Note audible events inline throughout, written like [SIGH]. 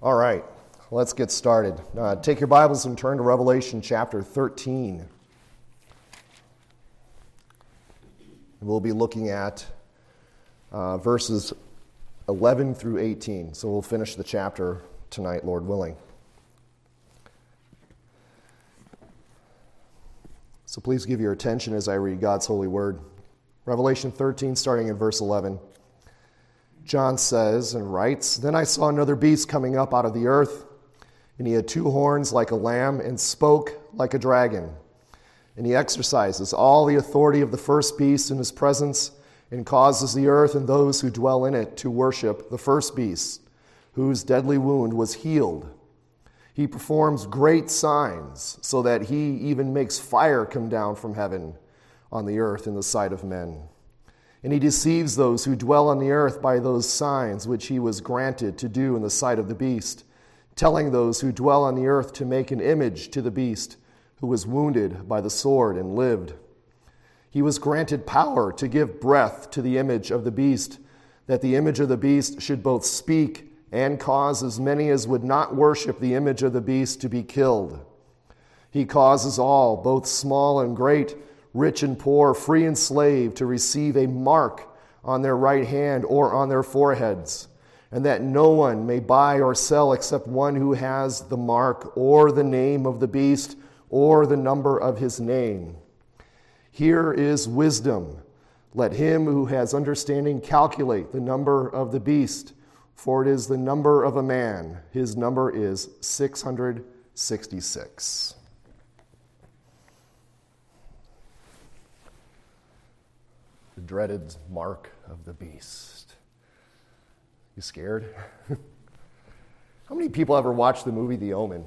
All right, let's get started. Uh, take your Bibles and turn to Revelation chapter 13. We'll be looking at uh, verses 11 through 18. So we'll finish the chapter tonight, Lord willing. So please give your attention as I read God's holy word. Revelation 13, starting in verse 11. John says and writes Then I saw another beast coming up out of the earth, and he had two horns like a lamb and spoke like a dragon. And he exercises all the authority of the first beast in his presence and causes the earth and those who dwell in it to worship the first beast, whose deadly wound was healed. He performs great signs, so that he even makes fire come down from heaven on the earth in the sight of men. And he deceives those who dwell on the earth by those signs which he was granted to do in the sight of the beast, telling those who dwell on the earth to make an image to the beast who was wounded by the sword and lived. He was granted power to give breath to the image of the beast, that the image of the beast should both speak and cause as many as would not worship the image of the beast to be killed. He causes all, both small and great, rich and poor, free and slave, to receive a mark on their right hand or on their foreheads, and that no one may buy or sell except one who has the mark or the name of the beast or the number of his name. Here is wisdom. Let him who has understanding calculate the number of the beast, for it is the number of a man. His number is 666. The dreaded mark of the beast. You scared? [LAUGHS] How many people ever watched the movie The Omen?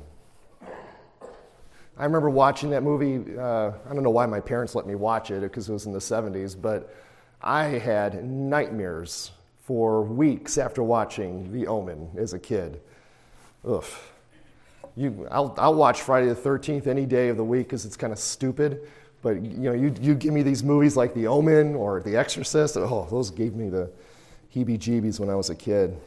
I remember watching that movie. Uh, I don't know why my parents let me watch it because it was in the 70s, but I had nightmares for weeks after watching The Omen as a kid. Ugh. You, I'll, I'll watch Friday the 13th any day of the week because it's kind of stupid. But you know, you, you give me these movies like The Omen or The Exorcist. Oh, those gave me the heebie-jeebies when I was a kid.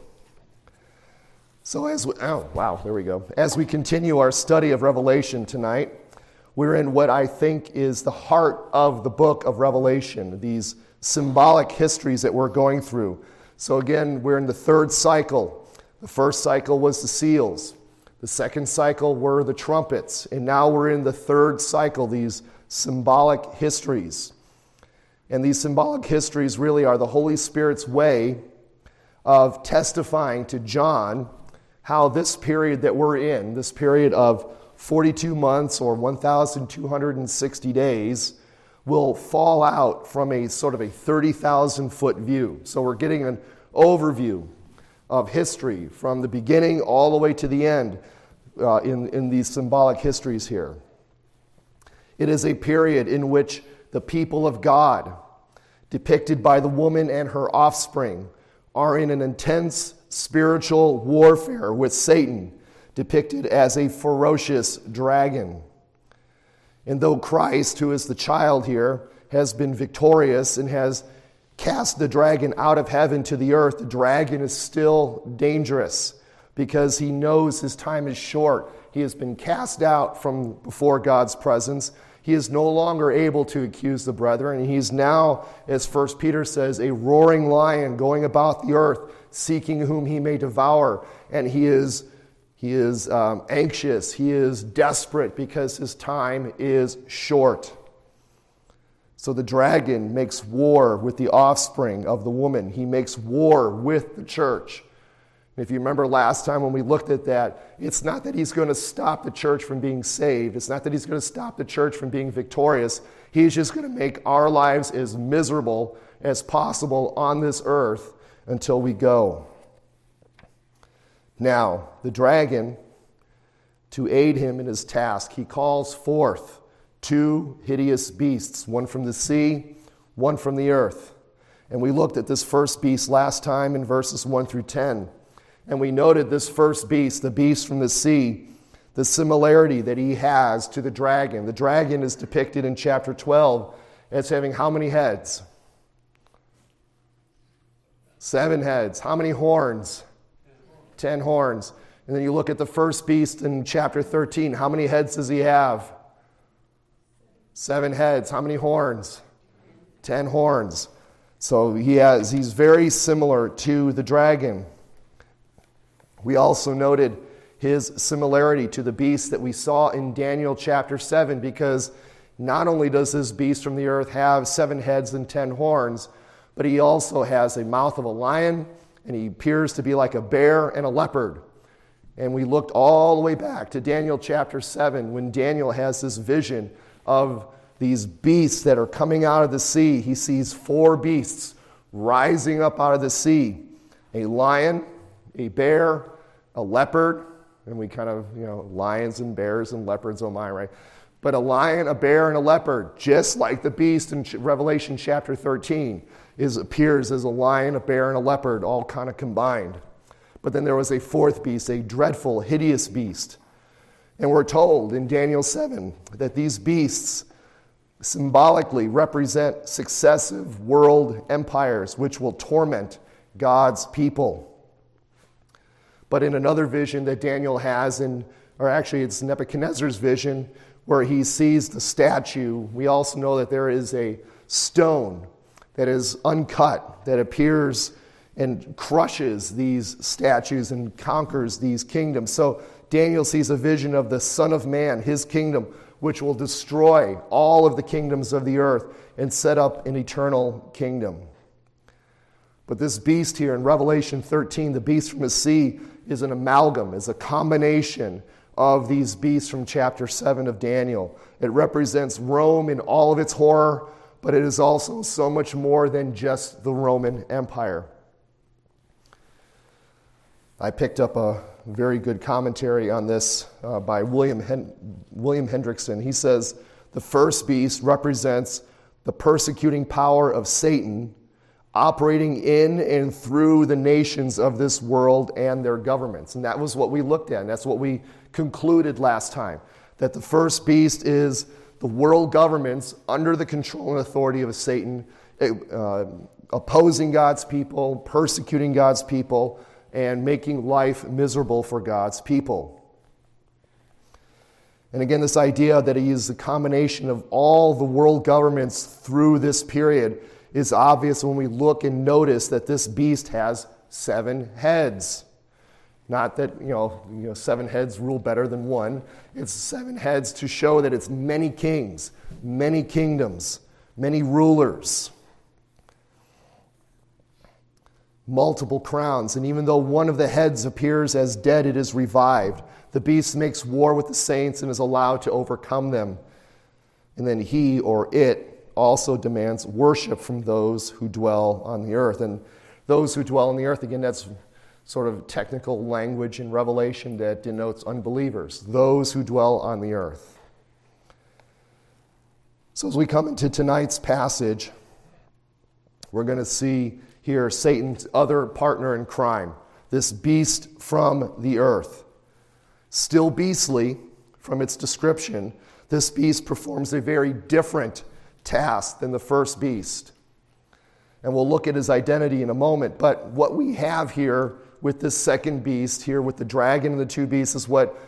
So as we, oh wow, there we go. As we continue our study of Revelation tonight, we're in what I think is the heart of the book of Revelation. These symbolic histories that we're going through. So again, we're in the third cycle. The first cycle was the seals. The second cycle were the trumpets, and now we're in the third cycle. These symbolic histories. And these symbolic histories really are the Holy Spirit's way of testifying to John how this period that we're in, this period of 42 months or 1,260 days, will fall out from a sort of a 30,000 foot view. So we're getting an overview of history from the beginning all the way to the end uh, in, in these symbolic histories here. It is a period in which the people of God, depicted by the woman and her offspring, are in an intense spiritual warfare with Satan, depicted as a ferocious dragon. And though Christ, who is the child here, has been victorious and has cast the dragon out of heaven to the earth, the dragon is still dangerous because he knows his time is short. He has been cast out from before God's presence. He is no longer able to accuse the brethren. He's now, as 1 Peter says, a roaring lion going about the earth, seeking whom he may devour. And he is, he is um, anxious, he is desperate because his time is short. So the dragon makes war with the offspring of the woman, he makes war with the church. If you remember last time when we looked at that, it's not that he's going to stop the church from being saved. It's not that he's going to stop the church from being victorious. He's just going to make our lives as miserable as possible on this earth until we go. Now, the dragon, to aid him in his task, he calls forth two hideous beasts, one from the sea, one from the earth. And we looked at this first beast last time in verses 1 through 10. And we noted this first beast, the beast from the sea, the similarity that he has to the dragon. The dragon is depicted in chapter 12 as having how many heads? Seven heads. How many horns? Ten horns. And then you look at the first beast in chapter 13. How many heads does he have? Seven heads. How many horns? Ten horns. So he has, he's very similar to the dragon. We also noted his similarity to the beast that we saw in Daniel chapter 7 because not only does this beast from the earth have seven heads and ten horns, but he also has a mouth of a lion and he appears to be like a bear and a leopard. And we looked all the way back to Daniel chapter 7 when Daniel has this vision of these beasts that are coming out of the sea. He sees four beasts rising up out of the sea a lion, a bear, a leopard, and we kind of, you know, lions and bears and leopards, oh my, right? But a lion, a bear, and a leopard, just like the beast in Revelation chapter 13, is, appears as a lion, a bear, and a leopard, all kind of combined. But then there was a fourth beast, a dreadful, hideous beast. And we're told in Daniel 7 that these beasts symbolically represent successive world empires which will torment God's people. But in another vision that Daniel has, in, or actually it's Nebuchadnezzar's vision, where he sees the statue, we also know that there is a stone that is uncut that appears and crushes these statues and conquers these kingdoms. So Daniel sees a vision of the Son of Man, his kingdom, which will destroy all of the kingdoms of the earth and set up an eternal kingdom. But this beast here in Revelation 13, the beast from the sea, is an amalgam, is a combination of these beasts from chapter 7 of Daniel. It represents Rome in all of its horror, but it is also so much more than just the Roman Empire. I picked up a very good commentary on this uh, by William, Hen- William Hendriksen. He says the first beast represents the persecuting power of Satan operating in and through the nations of this world and their governments. And that was what we looked at, and that's what we concluded last time that the first beast is the world governments under the control and authority of Satan, uh, opposing God's people, persecuting God's people and making life miserable for God's people. And again, this idea that he is the combination of all the world governments through this period is obvious when we look and notice that this beast has seven heads. Not that, you know, you know, seven heads rule better than one. It's seven heads to show that it's many kings, many kingdoms, many rulers multiple crowns. And even though one of the heads appears as dead, it is revived. The beast makes war with the saints and is allowed to overcome them. And then he or it also demands worship from those who dwell on the earth. And those who dwell on the earth, again, that's sort of technical language in Revelation that denotes unbelievers, those who dwell on the earth. So as we come into tonight's passage, we're going to see here Satan's other partner in crime, this beast from the earth. Still beastly from its description, this beast performs a very different task than the first beast. And we'll look at his identity in a moment. But what we have here with this second beast, here with the dragon and the two beasts, is what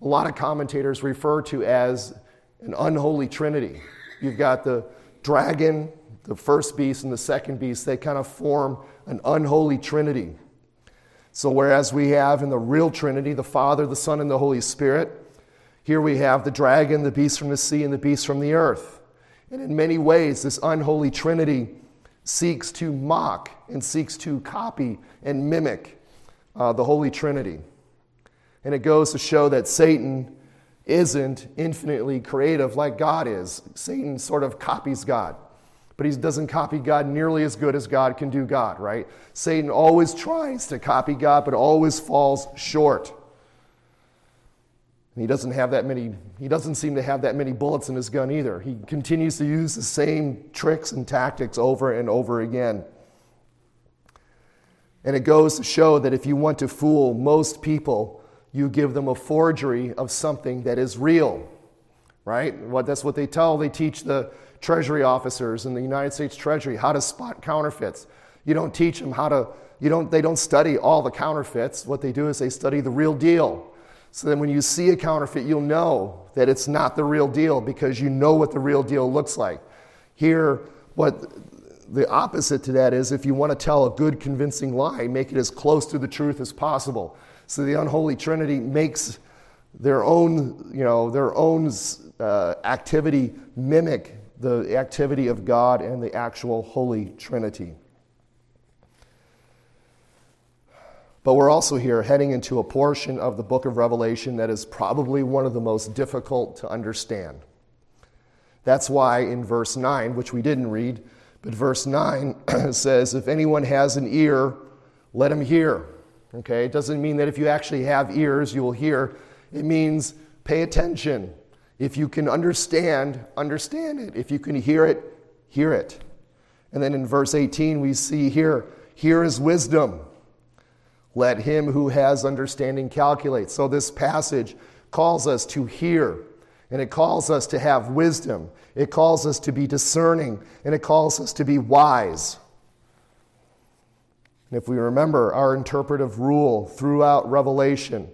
a lot of commentators refer to as an unholy trinity. You've got the dragon, the first beast and the second beast, they kind of form an unholy trinity. So, whereas we have in the real Trinity the Father, the Son, and the Holy Spirit, here we have the dragon, the beast from the sea, and the beast from the earth. And in many ways, this unholy trinity seeks to mock and seeks to copy and mimic uh, the Holy Trinity. And it goes to show that Satan isn't infinitely creative like God is. Satan sort of copies God but he doesn't copy God nearly as good as God can do God, right? Satan always tries to copy God, but always falls short. And he doesn't have that many, he doesn't seem to have that many bullets in his gun either. He continues to use the same tricks and tactics over and over again. And it goes to show that if you want to fool most people, you give them a forgery of something that is real, right? What, that's what they tell. They teach the Treasury officers in the United States Treasury how to spot counterfeits. You don't teach them how to you don't, they don't study all the counterfeits. What they do is they study the real deal. So then when you see a counterfeit, you'll know that it's not the real deal because you know what the real deal looks like. Here, what the opposite to that is if you want to tell a good, convincing lie, make it as close to the truth as possible. So the unholy Trinity makes their own, you know, their own uh, activity mimic the activity of God and the actual Holy Trinity. But we're also here heading into a portion of the book of Revelation that is probably one of the most difficult to understand. That's why in verse 9, which we didn't read, but verse 9 [CLEARS THROAT] says, If anyone has an ear, let him hear. Okay? It doesn't mean that if you actually have ears, you will hear. It means pay attention. If you can understand, understand it. If you can hear it, hear it. And then in verse 18, we see here, here is wisdom. Let him who has understanding calculate. So this passage calls us to hear, and it calls us to have wisdom. It calls us to be discerning, and it calls us to be wise. And if we remember our interpretive rule throughout Revelation,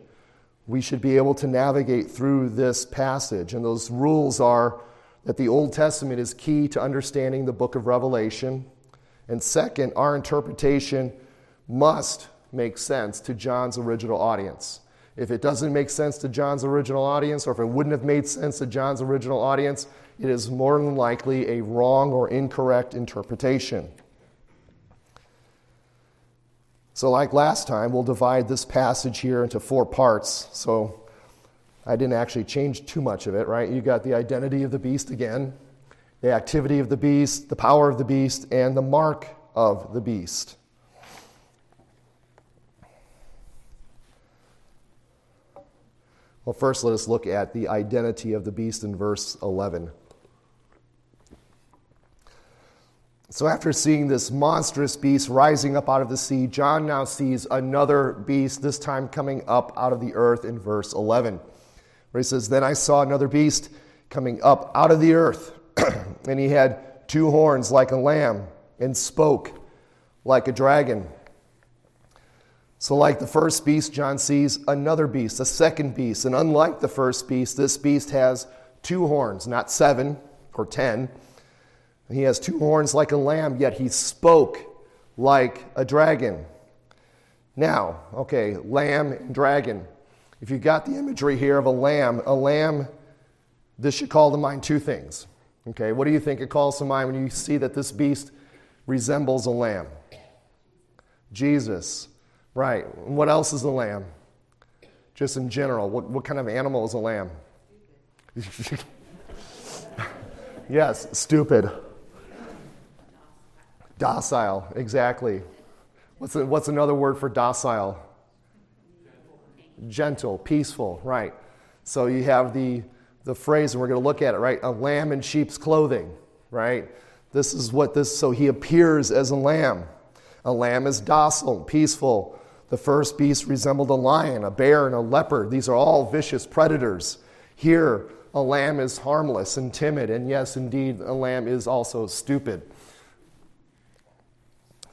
we should be able to navigate through this passage. And those rules are that the Old Testament is key to understanding the book of Revelation. And second, our interpretation must make sense to John's original audience. If it doesn't make sense to John's original audience, or if it wouldn't have made sense to John's original audience, it is more than likely a wrong or incorrect interpretation. So, like last time, we'll divide this passage here into four parts. So, I didn't actually change too much of it, right? You got the identity of the beast again, the activity of the beast, the power of the beast, and the mark of the beast. Well, first, let us look at the identity of the beast in verse 11. So, after seeing this monstrous beast rising up out of the sea, John now sees another beast, this time coming up out of the earth in verse 11, where he says, Then I saw another beast coming up out of the earth, [CLEARS THROAT] and he had two horns like a lamb, and spoke like a dragon. So, like the first beast, John sees another beast, a second beast. And unlike the first beast, this beast has two horns, not seven or ten. He has two horns like a lamb, yet he spoke like a dragon. Now, okay, lamb and dragon. If you got the imagery here of a lamb, a lamb, this should call to mind two things. Okay, what do you think it calls to mind when you see that this beast resembles a lamb? Jesus. Right. What else is a lamb? Just in general, what, what kind of animal is a lamb? [LAUGHS] yes, stupid. Docile, exactly. What's, a, what's another word for docile? Gentle. Peaceful, right. So you have the, the phrase, and we're going to look at it, right? A lamb in sheep's clothing, right? This is what this, so he appears as a lamb. A lamb is docile, peaceful, the first beast resembled a lion, a bear, and a leopard. These are all vicious predators. Here, a lamb is harmless and timid, and yes, indeed, a lamb is also stupid.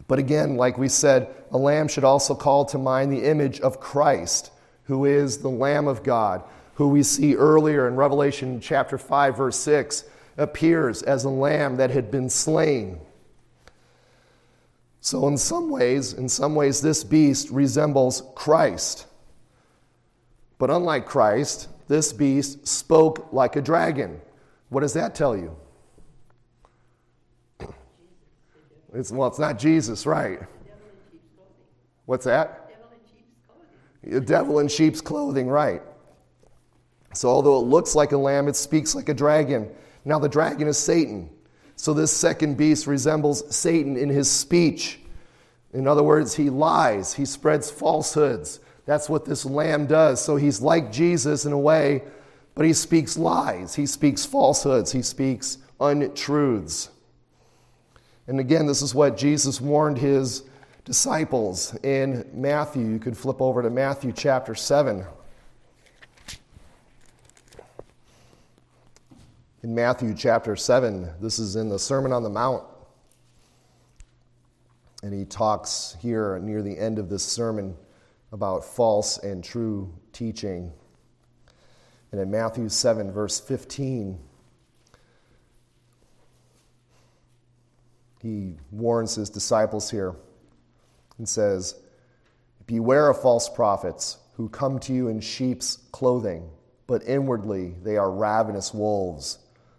But again, like we said, a lamb should also call to mind the image of Christ, who is the Lamb of God, who we see earlier in Revelation chapter 5, verse 6, appears as a lamb that had been slain. So, in some ways, in some ways, this beast resembles Christ. But unlike Christ, this beast spoke like a dragon. What does that tell you? [CLEARS THROAT] It's, well, it's not Jesus, right? What's that? The devil in sheep's clothing, right. So, although it looks like a lamb, it speaks like a dragon. Now, the dragon is Satan. So this second beast resembles Satan in his speech. In other words, he lies, he spreads falsehoods. That's what this lamb does. So he's like Jesus in a way, but he speaks lies, he speaks falsehoods, he speaks untruths. And again, this is what Jesus warned his disciples in Matthew. You could flip over to Matthew chapter 7. In Matthew chapter 7. This is in the Sermon on the Mount. And he talks here near the end of this sermon about false and true teaching. And in Matthew 7, verse 15, he warns his disciples here and says, Beware of false prophets who come to you in sheep's clothing, but inwardly they are ravenous wolves.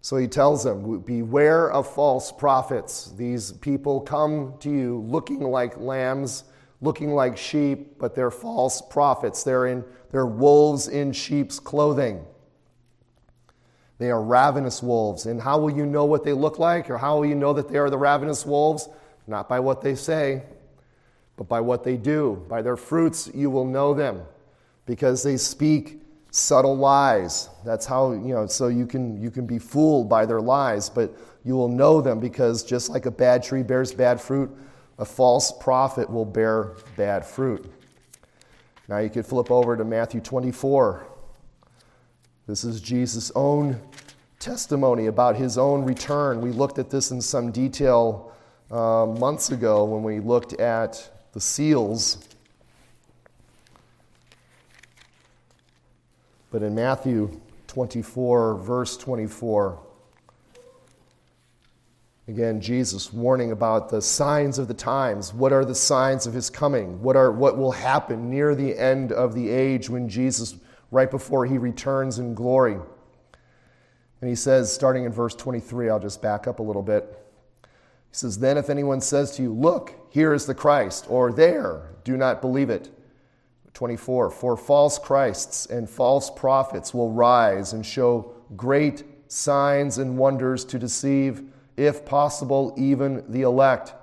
So he tells them, Beware of false prophets. These people come to you looking like lambs, looking like sheep, but they're false prophets. They're, in, they're wolves in sheep's clothing. They are ravenous wolves. And how will you know what they look like, or how will you know that they are the ravenous wolves? Not by what they say, but by what they do. By their fruits you will know them, because they speak subtle lies. That's how, you know, so you can, you can be fooled by their lies, but you will know them because just like a bad tree bears bad fruit, a false prophet will bear bad fruit. Now you could flip over to Matthew 24. This is Jesus' own testimony about his own return. We looked at this in some detail uh, months ago when we looked at the seals But in Matthew 24, verse 24, again, Jesus warning about the signs of the times. What are the signs of his coming? What, are, what will happen near the end of the age when Jesus, right before he returns in glory? And he says, starting in verse 23, I'll just back up a little bit. He says, Then if anyone says to you, Look, here is the Christ, or there, do not believe it. 24 For false Christs and false prophets will rise and show great signs and wonders to deceive, if possible, even the elect.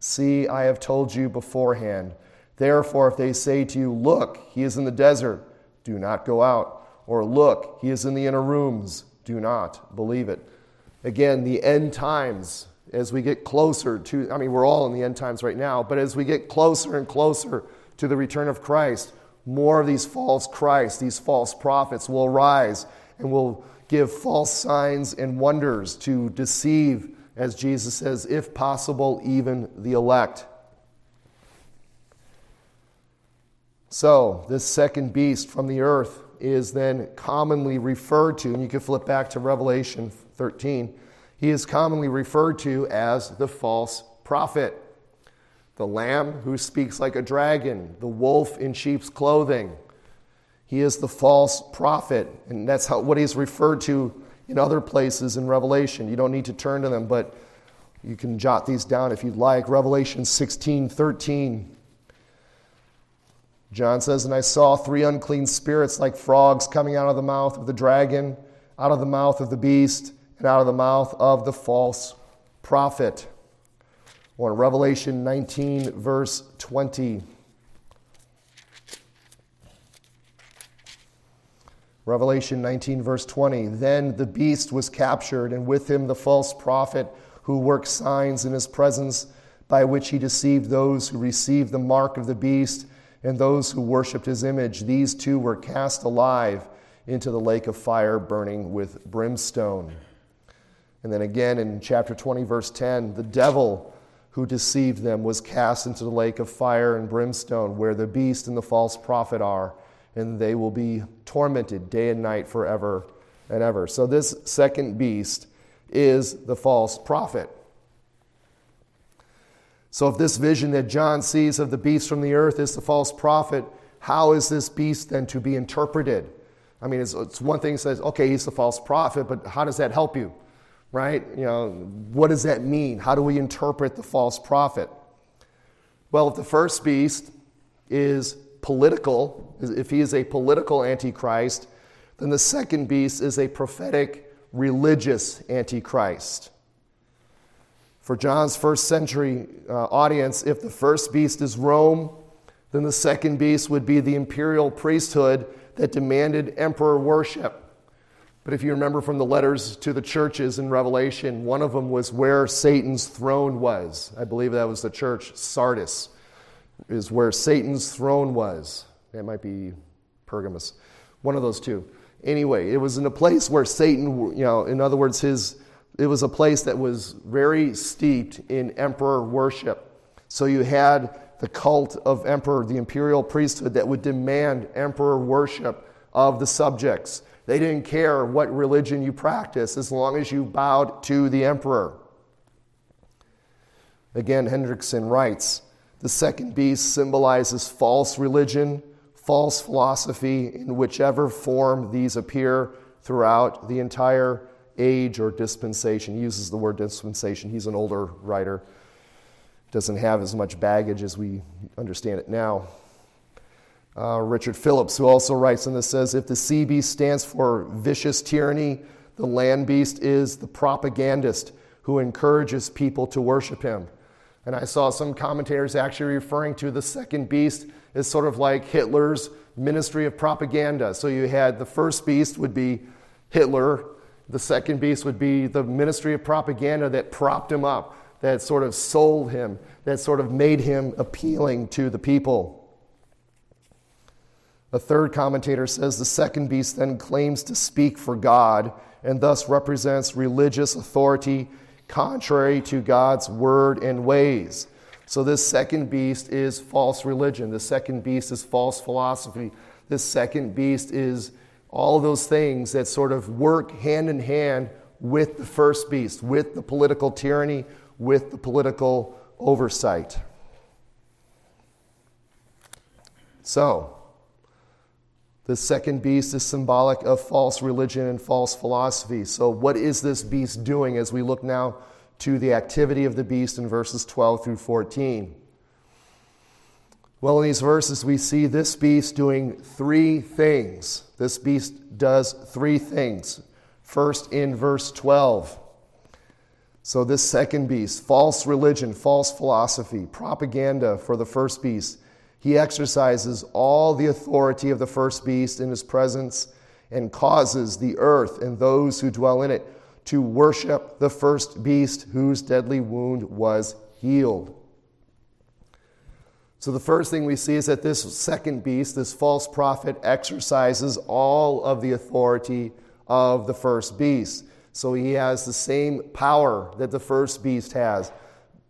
See, I have told you beforehand. Therefore, if they say to you, Look, he is in the desert, do not go out. Or look, he is in the inner rooms, do not believe it. Again, the end times, as we get closer to, I mean, we're all in the end times right now, but as we get closer and closer to the return of Christ, more of these false Christs, these false prophets will rise and will give false signs and wonders to deceive, as Jesus says, if possible, even the elect. So, this second beast from the earth is then commonly referred to, and you can flip back to Revelation 13. He is commonly referred to as the false prophet the lamb who speaks like a dragon, the wolf in sheep's clothing. He is the false prophet, and that's how, what he's referred to in other places in Revelation. You don't need to turn to them, but you can jot these down if you'd like. Revelation 16 13. John says, And I saw three unclean spirits like frogs coming out of the mouth of the dragon, out of the mouth of the beast, and out of the mouth of the false prophet or Revelation 19, verse 20. Revelation 19, verse 20. Then the beast was captured, and with him the false prophet who worked signs in his presence, by which he deceived those who received the mark of the beast and those who worshipped his image. These two were cast alive into the lake of fire burning with brimstone. And then again in chapter 20, verse 10, the devil who deceived them was cast into the lake of fire and brimstone, where the beast and the false prophet are, and they will be tormented day and night forever and ever. So, this second beast is the false prophet. So, if this vision that John sees of the beast from the earth is the false prophet, how is this beast then to be interpreted? I mean, it's, it's one thing says, okay, he's the false prophet, but how does that help you? Right? You know, what does that mean? How do we interpret the false prophet? Well, if the first beast is political, if he is a political antichrist, then the second beast is a prophetic religious antichrist. For John's first century uh, audience, if the first beast is Rome, then the second beast would be the imperial priesthood that demanded emperor worship. But if you remember from the letters to the churches in Revelation, one of them was where Satan's throne was. I believe that was the church, Sardis, is where Satan's throne was. That might be Pergamus, one of those two. Anyway, it was in a place where Satan, you know, in other words, his, it was a place that was very steeped in emperor worship. So you had the cult of emperor, the imperial priesthood that would demand emperor worship of the subjects. They didn't care what religion you practice as long as you bowed to the emperor. Again, Hendriksen writes the second beast symbolizes false religion, false philosophy, in whichever form these appear throughout the entire age or dispensation. He uses the word dispensation. He's an older writer, doesn't have as much baggage as we understand it now. Uh, Richard Phillips, who also writes on this, says if the sea beast stands for vicious tyranny, the land beast is the propagandist who encourages people to worship him. And I saw some commentators actually referring to the second beast as sort of like Hitler's ministry of propaganda. So you had the first beast would be Hitler, the second beast would be the ministry of propaganda that propped him up, that sort of sold him, that sort of made him appealing to the people. A third commentator says the second beast then claims to speak for God and thus represents religious authority contrary to God's word and ways. So, this second beast is false religion. The second beast is false philosophy. This second beast is all those things that sort of work hand in hand with the first beast, with the political tyranny, with the political oversight. So, the second beast is symbolic of false religion and false philosophy. So, what is this beast doing as we look now to the activity of the beast in verses 12 through 14? Well, in these verses, we see this beast doing three things. This beast does three things. First, in verse 12. So, this second beast, false religion, false philosophy, propaganda for the first beast, he exercises all the authority of the first beast in his presence and causes the earth and those who dwell in it to worship the first beast whose deadly wound was healed. So, the first thing we see is that this second beast, this false prophet, exercises all of the authority of the first beast. So, he has the same power that the first beast has,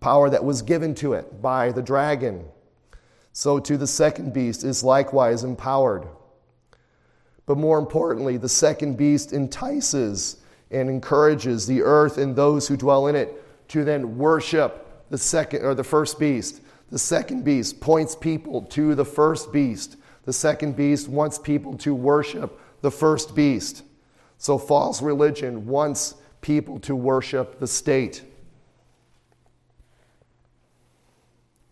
power that was given to it by the dragon so to the second beast is likewise empowered. But more importantly, the second beast entices and encourages the earth and those who dwell in it to then worship the second or the first beast. The second beast points people to the first beast. The second beast wants people to worship the first beast. So false religion wants people to worship the state.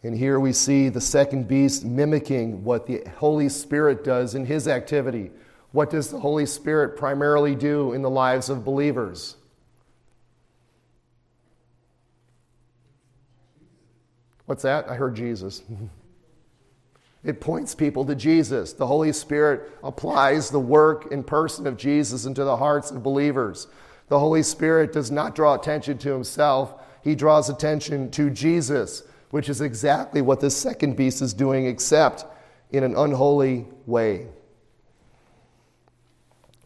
And here we see the second beast mimicking what the Holy Spirit does in his activity. What does the Holy Spirit primarily do in the lives of believers? What's that? I heard Jesus. [LAUGHS] it points people to Jesus. The Holy Spirit applies the work and person of Jesus into the hearts of believers. The Holy Spirit does not draw attention to himself, he draws attention to Jesus which is exactly what this second beast is doing, except in an unholy way.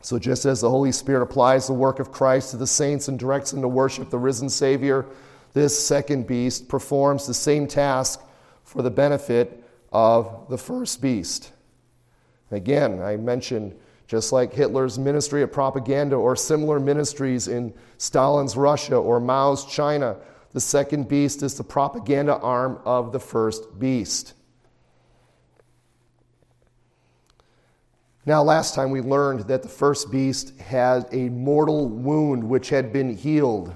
So, just as the Holy Spirit applies the work of Christ to the saints and directs them to worship the risen Savior, this second beast performs the same task for the benefit of the first beast. Again, I mentioned just like Hitler's ministry of propaganda or similar ministries in Stalin's Russia or Mao's China the second beast is the propaganda arm of the first beast. Now, last time we learned that the first beast had a mortal wound which had been healed.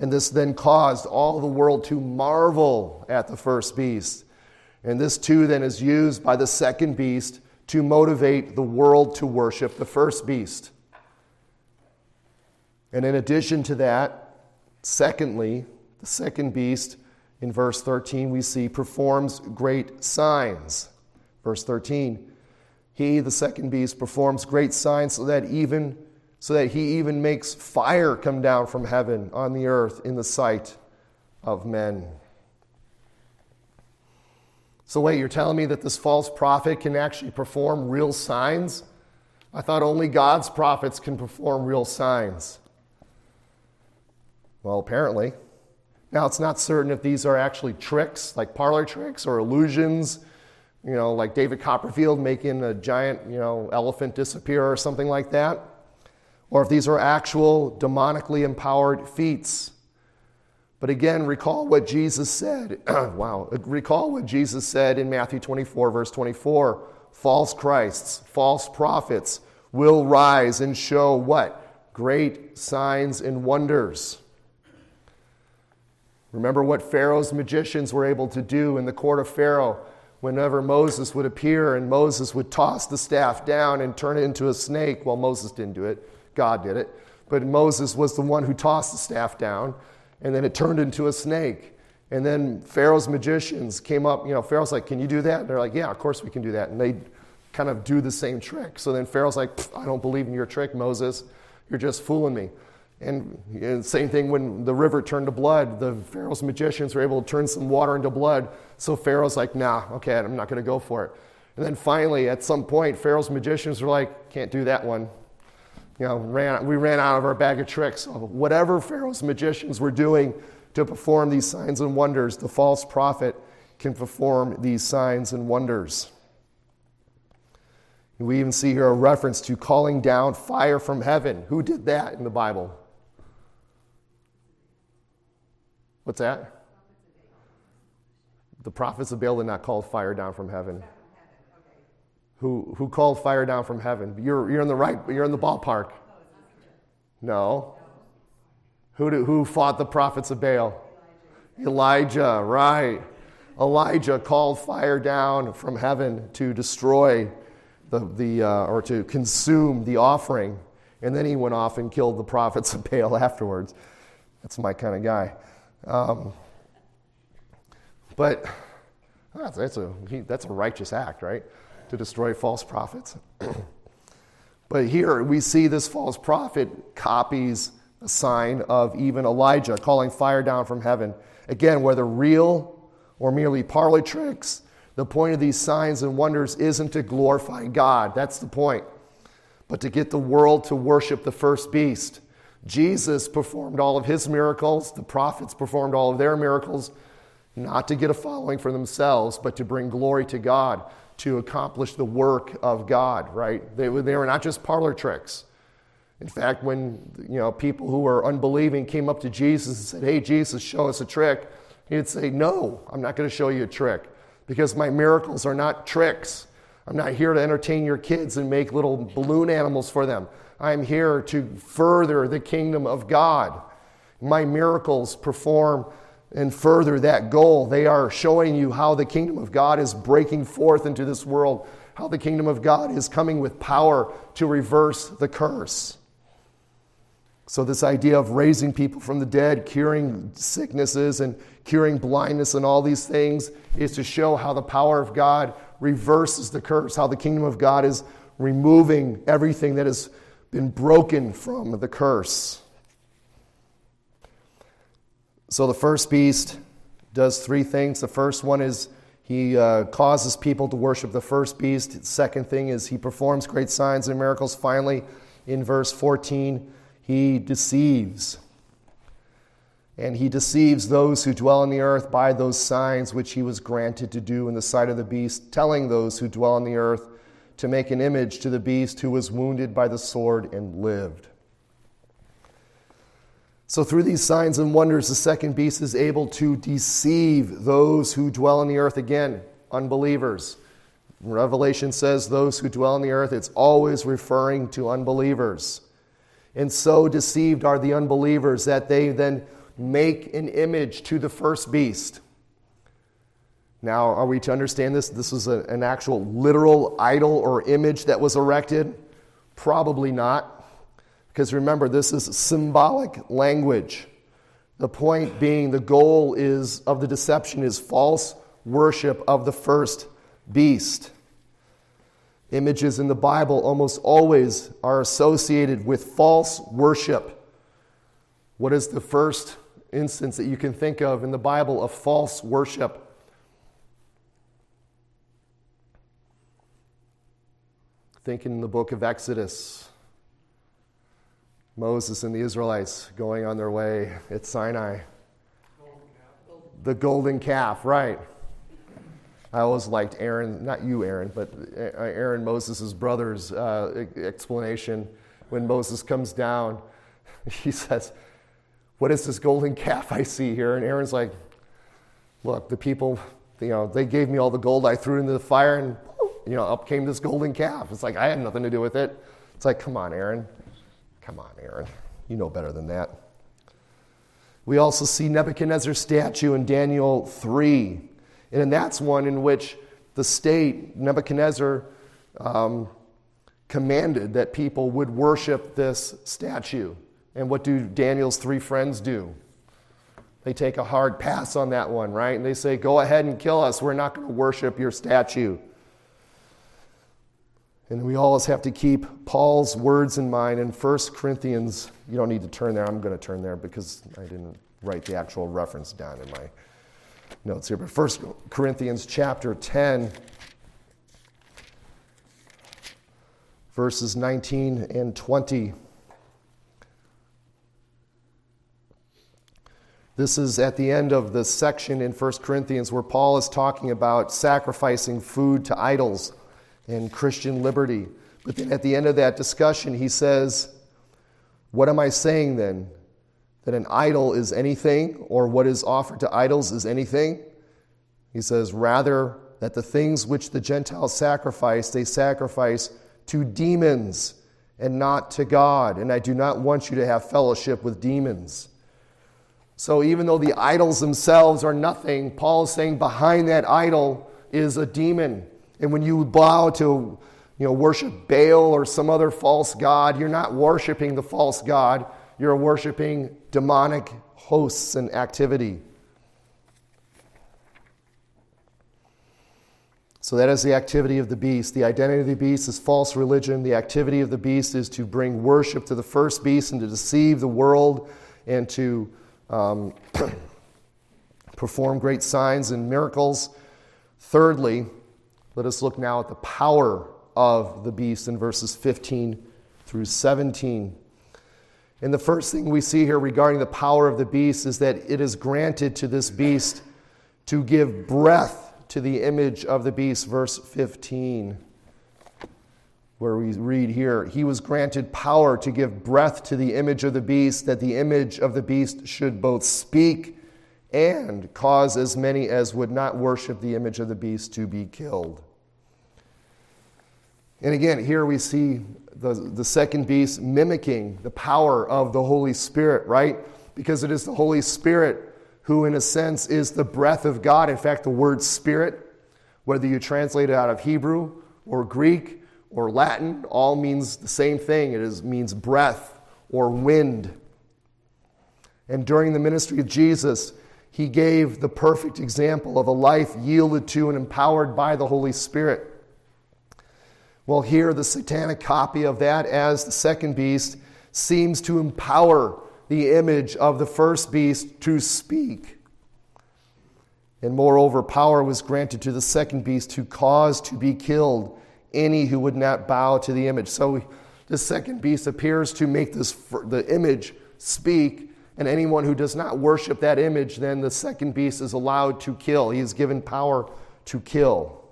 And this then caused all the world to marvel at the first beast. And this too then is used by the second beast to motivate the world to worship the first beast. And in addition to that, secondly, the second beast, in verse 13, we see performs great signs. Verse 13 He, the second beast, performs great signs so that even so that he even makes fire come down from heaven on the earth in the sight of men. So, wait, you're telling me that this false prophet can actually perform real signs? I thought only God's prophets can perform real signs. Well, apparently. Now, it's not certain if these are actually tricks, like parlor tricks or illusions, you know, like David Copperfield making a giant, you know, elephant disappear or something like that, or if these are actual demonically empowered feats. But again, recall what Jesus said. [CLEARS THROAT] wow. Recall what Jesus said in Matthew 24, verse 24. False Christs, false prophets will rise and show what? Great signs and wonders. Remember what Pharaoh's magicians were able to do in the court of Pharaoh whenever Moses would appear and Moses would toss the staff down and turn it into a snake. Well, Moses didn't do it, God did it. But Moses was the one who tossed the staff down and then it turned into a snake. And then Pharaoh's magicians came up, you know, Pharaoh's like, Can you do that? And they're like, Yeah, of course we can do that. And they kind of do the same trick. So then Pharaoh's like, I don't believe in your trick, Moses. You're just fooling me. And, and same thing when the river turned to blood, the Pharaoh's magicians were able to turn some water into blood. So Pharaoh's like, nah, okay, I'm not going to go for it. And then finally, at some point, Pharaoh's magicians were like, can't do that one you know, ran, we ran out of our bag of tricks. Whatever Pharaoh's magicians were doing to perform these signs and wonders, the false prophet can perform these signs and wonders. We even see here a reference to calling down fire from heaven. Who did that in the Bible? What's that? The prophets of Baal did not call fire down from heaven who, who called fire down from heaven. You're, you're in the right, you're in the ballpark. No. Who, do, who fought the prophets of Baal? Elijah, right. Elijah called fire down from heaven to destroy the, the uh, or to consume the offering. And then he went off and killed the prophets of Baal afterwards. That's my kind of guy. Um, but that's, that's, a, that's a righteous act, right? to destroy false prophets. [CLEARS THROAT] but here we see this false prophet copies a sign of even Elijah calling fire down from heaven. Again, whether real or merely parlor tricks, the point of these signs and wonders isn't to glorify God. That's the point. But to get the world to worship the first beast. Jesus performed all of his miracles, the prophets performed all of their miracles, not to get a following for themselves, but to bring glory to God to accomplish the work of God, right? They, they were not just parlor tricks. In fact, when you know people who were unbelieving came up to Jesus and said, "Hey, Jesus, show us a trick," he'd say, "No, I'm not going to show you a trick because my miracles are not tricks. I'm not here to entertain your kids and make little balloon animals for them. I'm here to further the kingdom of God. My miracles perform and further that goal. They are showing you how the kingdom of God is breaking forth into this world, how the kingdom of God is coming with power to reverse the curse. So, this idea of raising people from the dead, curing sicknesses, and curing blindness, and all these things is to show how the power of God reverses the curse, how the kingdom of God is removing everything that has been broken from the curse. So the first beast does three things. The first one is he uh, causes people to worship the first beast. The second thing is he performs great signs and miracles. Finally, in verse 14, he deceives. And he deceives those who dwell on the earth by those signs which he was granted to do in the sight of the beast, telling those who dwell on the earth to make an image to the beast who was wounded by the sword and lived. So, through these signs and wonders, the second beast is able to deceive those who dwell on the earth again, unbelievers. Revelation says those who dwell on the earth, it's always referring to unbelievers. And so deceived are the unbelievers that they then make an image to the first beast. Now, are we to understand this? This was a, an actual literal idol or image that was erected? Probably not. Because remember, this is symbolic language. The point being, the goal is of the deception is false worship of the first beast. Images in the Bible almost always are associated with false worship. What is the first instance that you can think of in the Bible of false worship? Think in the book of Exodus. Moses and the Israelites going on their way at Sinai. The golden calf, right. I always liked Aaron, not you, Aaron, but Aaron, Moses' brother's uh, explanation when Moses comes down. [LAUGHS] He says, What is this golden calf I see here? And Aaron's like, Look, the people, you know, they gave me all the gold. I threw into the fire, and, you know, up came this golden calf. It's like, I had nothing to do with it. It's like, Come on, Aaron. Come on, Aaron. You know better than that. We also see Nebuchadnezzar's statue in Daniel 3. And that's one in which the state, Nebuchadnezzar, um, commanded that people would worship this statue. And what do Daniel's three friends do? They take a hard pass on that one, right? And they say, Go ahead and kill us. We're not going to worship your statue. And we always have to keep Paul's words in mind in 1 Corinthians. You don't need to turn there. I'm going to turn there because I didn't write the actual reference down in my notes here, but 1 Corinthians chapter 10, verses 19 and 20. This is at the end of the section in 1 Corinthians where Paul is talking about sacrificing food to idols and Christian liberty. But then at the end of that discussion, he says, What am I saying then? that an idol is anything, or what is offered to idols is anything. He says, rather, that the things which the Gentiles sacrifice, they sacrifice to demons and not to God. And I do not want you to have fellowship with demons. So even though the idols themselves are nothing, Paul is saying behind that idol is a demon. And when you bow to you know, worship Baal or some other false god, you're not worshiping the false god you're worshiping demonic hosts and activity. So, that is the activity of the beast. The identity of the beast is false religion. The activity of the beast is to bring worship to the first beast and to deceive the world and to um, [CLEARS THROAT] perform great signs and miracles. Thirdly, let us look now at the power of the beast in verses 15 through 17. And the first thing we see here regarding the power of the beast is that it is granted to this beast to give breath to the image of the beast, verse 15, where we read here He was granted power to give breath to the image of the beast, that the image of the beast should both speak and cause as many as would not worship the image of the beast to be killed. And again, here we see the, the second beast mimicking the power of the Holy Spirit, right? Because it is the Holy Spirit who, in a sense, is the breath of God. In fact, the word spirit, whether you translate it out of Hebrew or Greek or Latin, all means the same thing. It is, means breath or wind. And during the ministry of Jesus, he gave the perfect example of a life yielded to and empowered by the Holy Spirit. Well, here, the satanic copy of that as the second beast seems to empower the image of the first beast to speak. And moreover, power was granted to the second beast to cause to be killed any who would not bow to the image. So the second beast appears to make this the image speak, and anyone who does not worship that image, then the second beast is allowed to kill. He is given power to kill.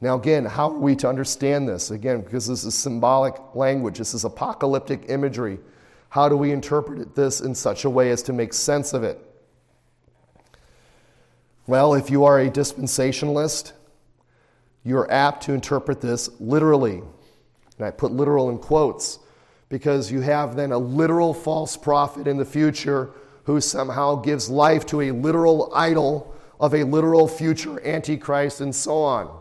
Now, again, how are we to understand this? Again, because this is symbolic language, this is apocalyptic imagery. How do we interpret this in such a way as to make sense of it? Well, if you are a dispensationalist, you're apt to interpret this literally. And I put literal in quotes because you have then a literal false prophet in the future who somehow gives life to a literal idol of a literal future antichrist and so on.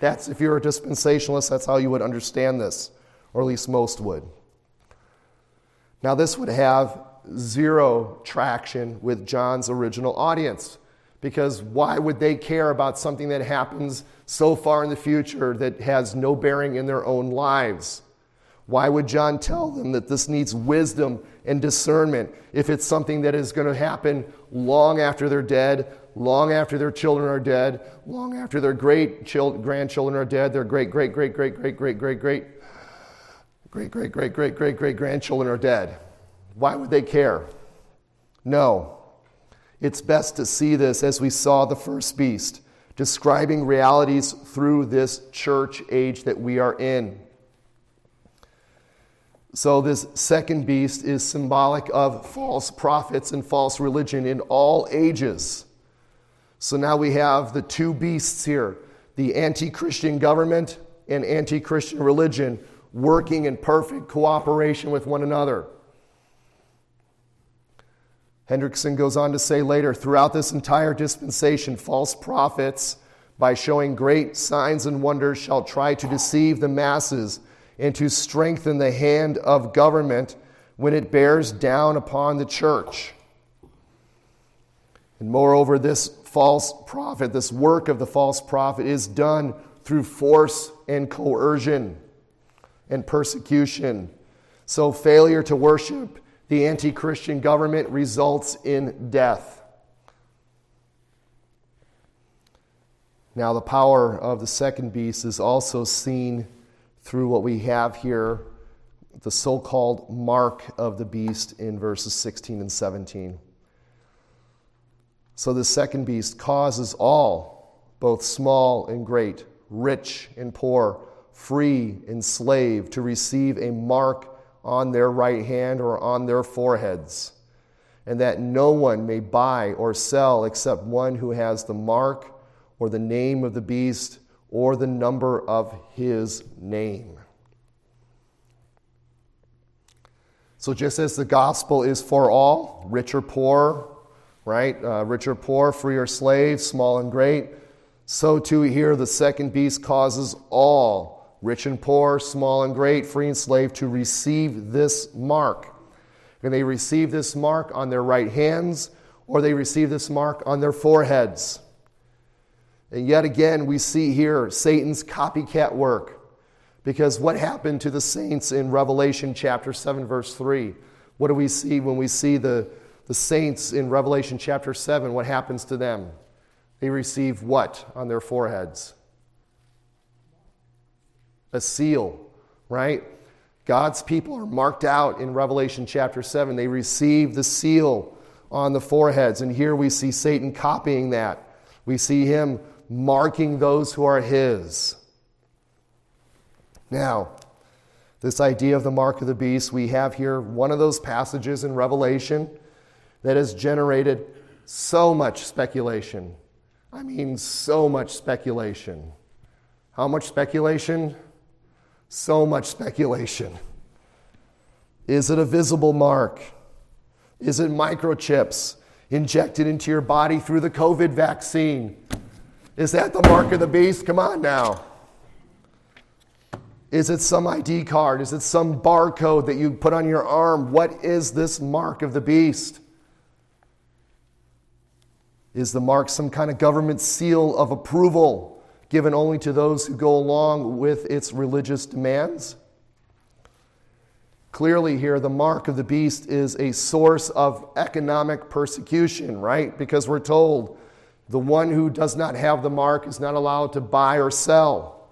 That's, if you're a dispensationalist, that's how you would understand this, or at least most would. Now, this would have zero traction with John's original audience Because why would they care about something that happens so far in the future that has no bearing in their own lives? Why would John tell them that this needs wisdom and discernment if it's something that is going to happen long after they're dead, long after their children are dead, long after their great grandchildren are dead, their great, great, great, great, great, great, great, great, great, great, great, great, great, great grandchildren are dead? Why would they care? No. It's best to see this as we saw the first beast, describing realities through this church age that we are in. So, this second beast is symbolic of false prophets and false religion in all ages. So, now we have the two beasts here the anti Christian government and anti Christian religion working in perfect cooperation with one another. Hendriksen goes on to say later throughout this entire dispensation, false prophets, by showing great signs and wonders, shall try to deceive the masses and to strengthen the hand of government when it bears down upon the church. And moreover, this false prophet, this work of the false prophet, is done through force and coercion and persecution. So, failure to worship the anti Christian government results in death. Now, the power of the second beast is also seen through what we have here the so called mark of the beast in verses 16 and 17. So, the second beast causes all, both small and great, rich and poor, free and slave, to receive a mark on their right hand or on their foreheads, and that no one may buy or sell except one who has the mark or the name of the beast or the number of his name. So, just as the gospel is for all, rich or poor, right? Uh, rich or poor, free or slave, small and great, so too here the second beast causes all rich and poor, small and great, free and slave, to receive this mark. And they receive this mark on their right hands, or they receive this mark on their foreheads. And yet again, we see here Satan's copycat work. Because what happened to the saints in Revelation chapter 7, verse 3? What do we see when we see the, the saints in Revelation chapter 7? What happens to them? They receive what on their foreheads? a seal, right? God's people are marked out in Revelation chapter 7. They receive the seal on the foreheads. And here we see Satan copying that. We see him marking those who are his. Now, this idea of the mark of the beast, we have here one of those passages in Revelation that has generated so much speculation. I mean, so much speculation. How much speculation? So much speculation. Is it a visible mark? Is it microchips injected into your body through the COVID vaccine? Is that the mark of the beast? Come on now. Is it some ID card? Is it some barcode that you put on your arm? What is this mark of the beast? Is the mark some kind of government seal of approval? given only to those who go along with its religious demands. Clearly, here, the mark of the beast is a source of economic persecution, right? Because we're told the one who does not have the mark is not allowed to buy or sell.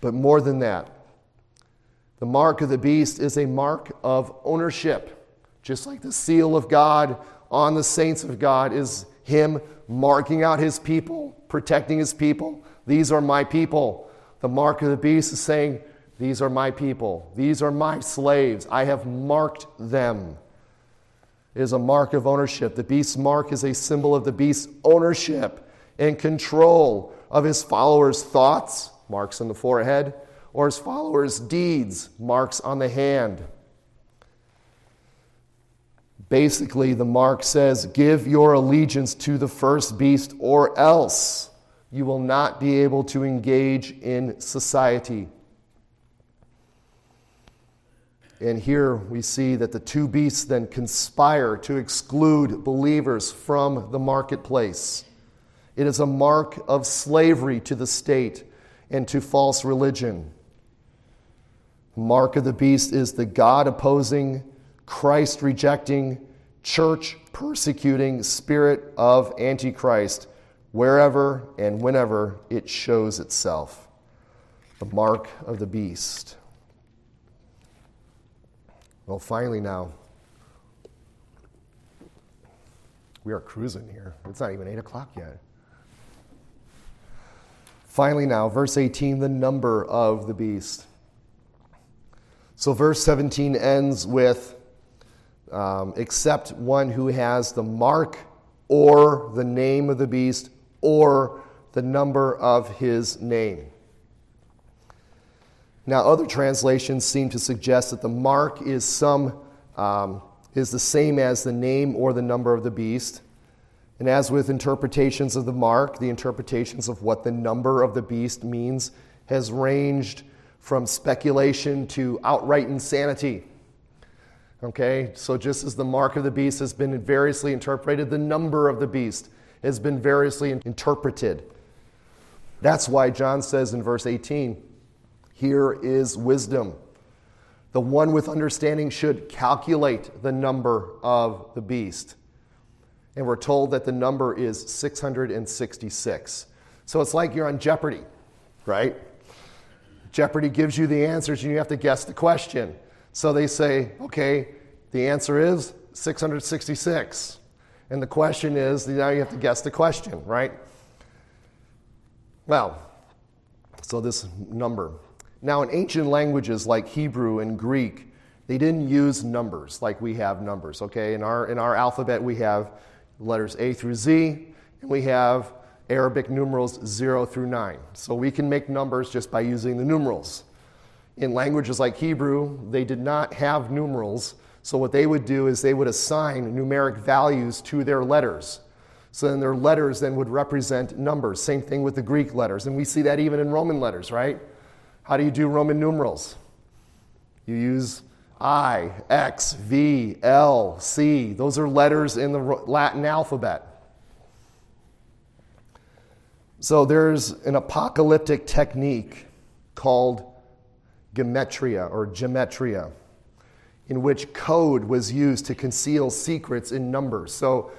But more than that, the mark of the beast is a mark of ownership. Just like the seal of God on the saints of God is Him marking out his people, protecting his people. These are my people. The mark of the beast is saying, These are my people. These are my slaves. I have marked them. Is a mark of ownership. The beast's mark is a symbol of the beast's ownership and control of his followers' thoughts, marks on the forehead, or his followers' deeds, marks on the hand. Basically, the mark says, Give your allegiance to the first beast, or else you will not be able to engage in society. And here we see that the two beasts then conspire to exclude believers from the marketplace. It is a mark of slavery to the state and to false religion. Mark of the beast is the God opposing, Christ rejecting, church persecuting spirit of Antichrist wherever and whenever it shows itself. The mark of the beast. Well, finally, now, we are cruising here. It's not even 8 o'clock yet. Finally, now, verse 18, the number of the beast. So, verse 17 ends with um, except one who has the mark or the name of the beast or the number of his name. Now, other translations seem to suggest that the mark is some um, is the same as the name or the number of the beast. And as with interpretations of the mark, the interpretations of what the number of the beast means has ranged from speculation to outright insanity. Okay, so just as the mark of the beast has been variously interpreted, the number of the beast has been variously interpreted. That's why John says in verse 18, Here is wisdom. The one with understanding should calculate the number of the beast. And we're told that the number is 666. So it's like you're on Jeopardy, right? Jeopardy gives you the answers and you have to guess the question. So they say, okay, the answer is 666. And the question is, now you have to guess the question, right? Well, so this number. Now, in ancient languages like Hebrew and Greek, they didn't use numbers like we have numbers, okay? In our, in our alphabet, we have letters A through Z, and we have Arabic numerals 0 through 9. So we can make numbers just by using the numerals. In languages like Hebrew, they did not have numerals, so what they would do is they would assign numeric values to their letters. So then their letters then would represent numbers. Same thing with the Greek letters. And we see that even in Roman letters, right? How do you do Roman numerals? You use I, X, V, L, C. Those are letters in the Latin alphabet. So there's an apocalyptic technique called gematria or gematria, in which code was used to conceal secrets in numbers. So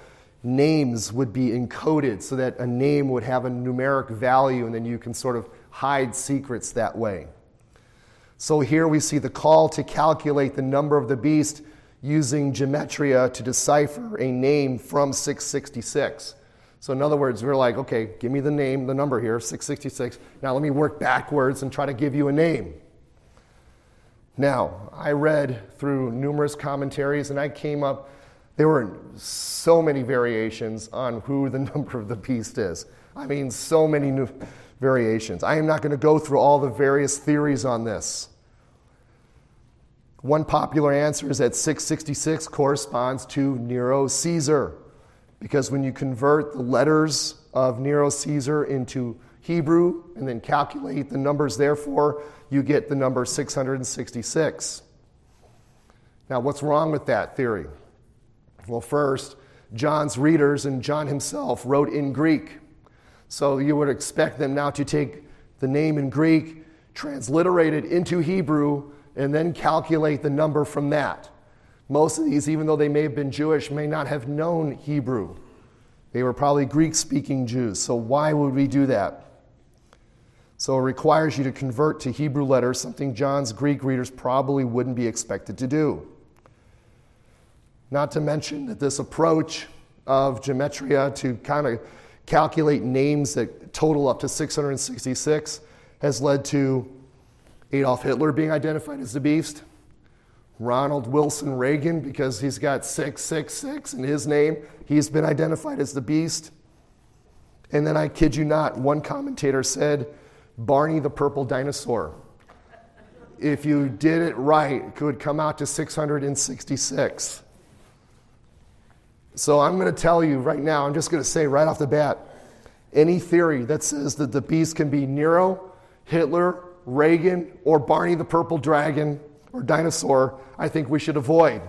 names would be encoded so that a name would have a numeric value, and then you can sort of hide secrets that way. So here we see the call to calculate the number of the beast using gematria to decipher a name from 666. So, in other words, we're like, okay, give me the name, the number here, 666. Now, let me work backwards and try to give you a name. Now, I read through numerous commentaries and I came up, there were so many variations on who the [LAUGHS] number of the beast is. I mean, so many new variations. I am not going to go through all the various theories on this. One popular answer is that 666 corresponds to Nero Caesar. Because when you convert the letters of Nero Caesar into Hebrew and then calculate the numbers, therefore, you get the number 666. Now, what's wrong with that theory? Well, first, John's readers and John himself wrote in Greek. So you would expect them now to take the name in Greek, transliterate it into Hebrew, and then calculate the number from that. Most of these, even though they may have been Jewish, may not have known Hebrew. They were probably Greek speaking Jews. So, why would we do that? So, it requires you to convert to Hebrew letters, something John's Greek readers probably wouldn't be expected to do. Not to mention that this approach of gematria to kind of calculate names that total up to 666 has led to Adolf Hitler being identified as the beast, Ronald Wilson Reagan, because he's got 666 in his name, he's been identified as the beast. And then I kid you not, one commentator said, Barney the purple dinosaur. If you did it right, it could come out to 666. So I'm going to tell you right now, I'm just going to say right off the bat any theory that says that the beast can be Nero, Hitler, Reagan, or Barney the purple dragon or dinosaur, I think we should avoid.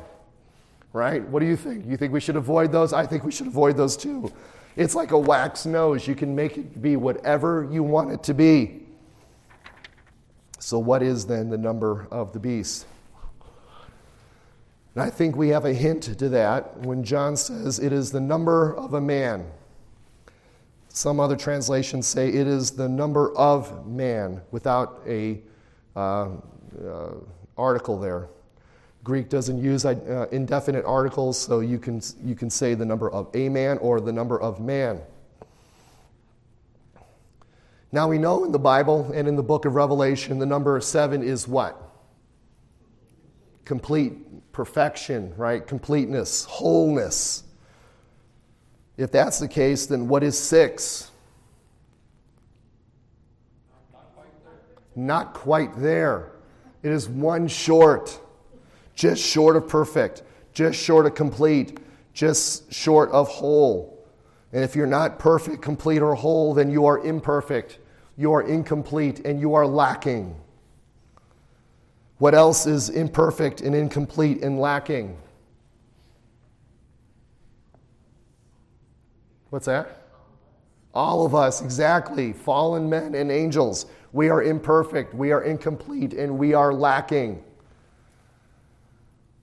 Right? What do you think? You think we should avoid those? I think we should avoid those too. It's like a wax nose. You can make it be whatever you want it to be. So, what is then the number of the beast? And I think we have a hint to that when John says it is the number of a man. Some other translations say it is the number of man without a uh, uh, article there. Greek doesn't use uh, indefinite articles, so you can, you can say the number of a man or the number of man. Now we know in the Bible and in the book of Revelation, the number seven is what? Complete, perfection, right? Completeness, wholeness. If that's the case, then what is six? Not quite there. It is one short just short of perfect, just short of complete, just short of whole. And if you're not perfect, complete, or whole, then you are imperfect, you are incomplete, and you are lacking. What else is imperfect and incomplete and lacking? What's that? All of us, exactly. Fallen men and angels. We are imperfect, we are incomplete, and we are lacking.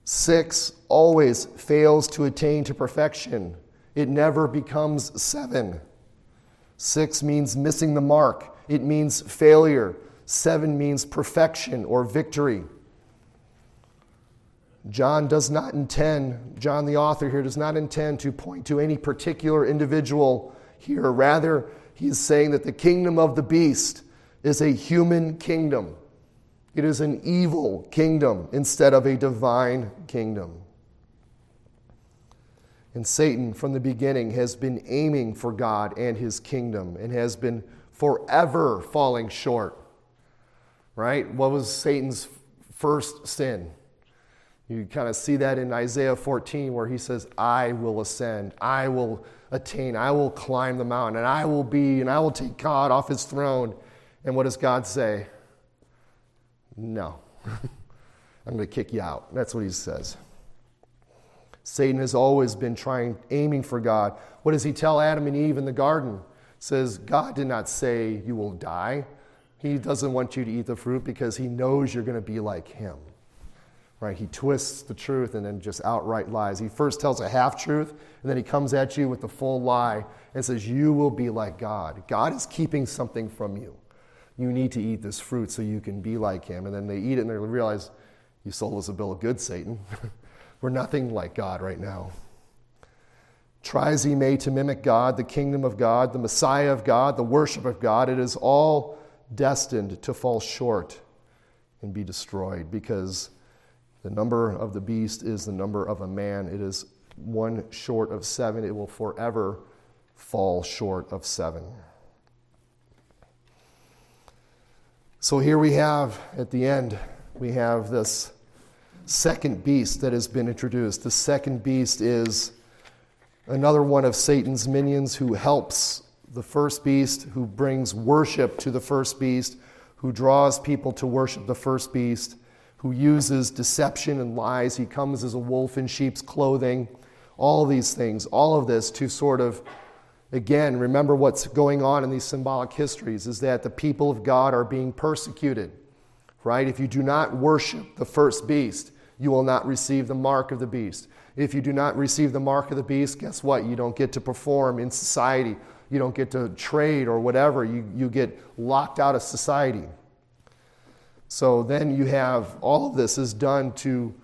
Six always fails to attain to perfection, it never becomes seven. Six means missing the mark, it means failure. Seven means perfection or victory. John does not intend, John the author here does not intend to point to any particular individual here. Rather, he is saying that the kingdom of the beast is a human kingdom. It is an evil kingdom instead of a divine kingdom. And Satan, from the beginning, has been aiming for God and his kingdom and has been forever falling short. Right? What was Satan's first sin? You kind of see that in Isaiah 14, where he says, I will ascend, I will attain, I will climb the mountain, and I will be, and I will take God off his throne. And what does God say? No. [LAUGHS] I'm going to kick you out. That's what he says. Satan has always been trying, aiming for God. What does he tell Adam and Eve in the garden? says, God did not say you will die. He doesn't want you to eat the fruit because he knows you're going to be like him. Right? He twists the truth and then just outright lies. He first tells a half truth, and then he comes at you with the full lie and says, You will be like God. God is keeping something from you you need to eat this fruit so you can be like him. And then they eat it and they realize, you sold us a bill of goods, Satan. [LAUGHS] We're nothing like God right now. Tries he may to mimic God, the kingdom of God, the Messiah of God, the worship of God, it is all destined to fall short and be destroyed because the number of the beast is the number of a man. It is one short of seven. It will forever fall short of seven. So here we have, at the end, we have this second beast that has been introduced. The second beast is another one of Satan's minions who helps the first beast, who brings worship to the first beast, who draws people to worship the first beast, who uses deception and lies. He comes as a wolf in sheep's clothing. All these things, all of this to sort of Again, remember what's going on in these symbolic histories is that the people of God are being persecuted, right? If you do not worship the first beast, you will not receive the mark of the beast. If you do not receive the mark of the beast, guess what? You don't get to perform in society. You don't get to trade or whatever. You, you get locked out of society. So then you have all of this is done to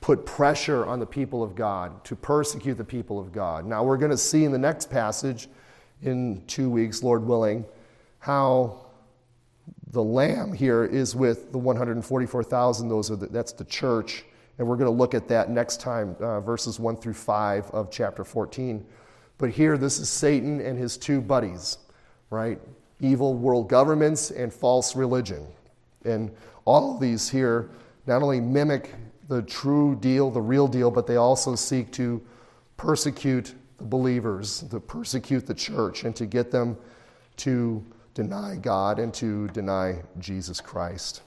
put pressure on the people of God, to persecute the people of God. Now, we're going to see in the next passage, in two weeks, Lord willing, how the lamb here is with the 144,000. Those are the, that's the church. And we're going to look at that next time, uh, verses 1 through 5 of chapter 14. But here, this is Satan and his two buddies, right? Evil world governments and false religion. And all of these here not only mimic the true deal, the real deal, but they also seek to persecute the believers, to persecute the church, and to get them to deny God and to deny Jesus Christ.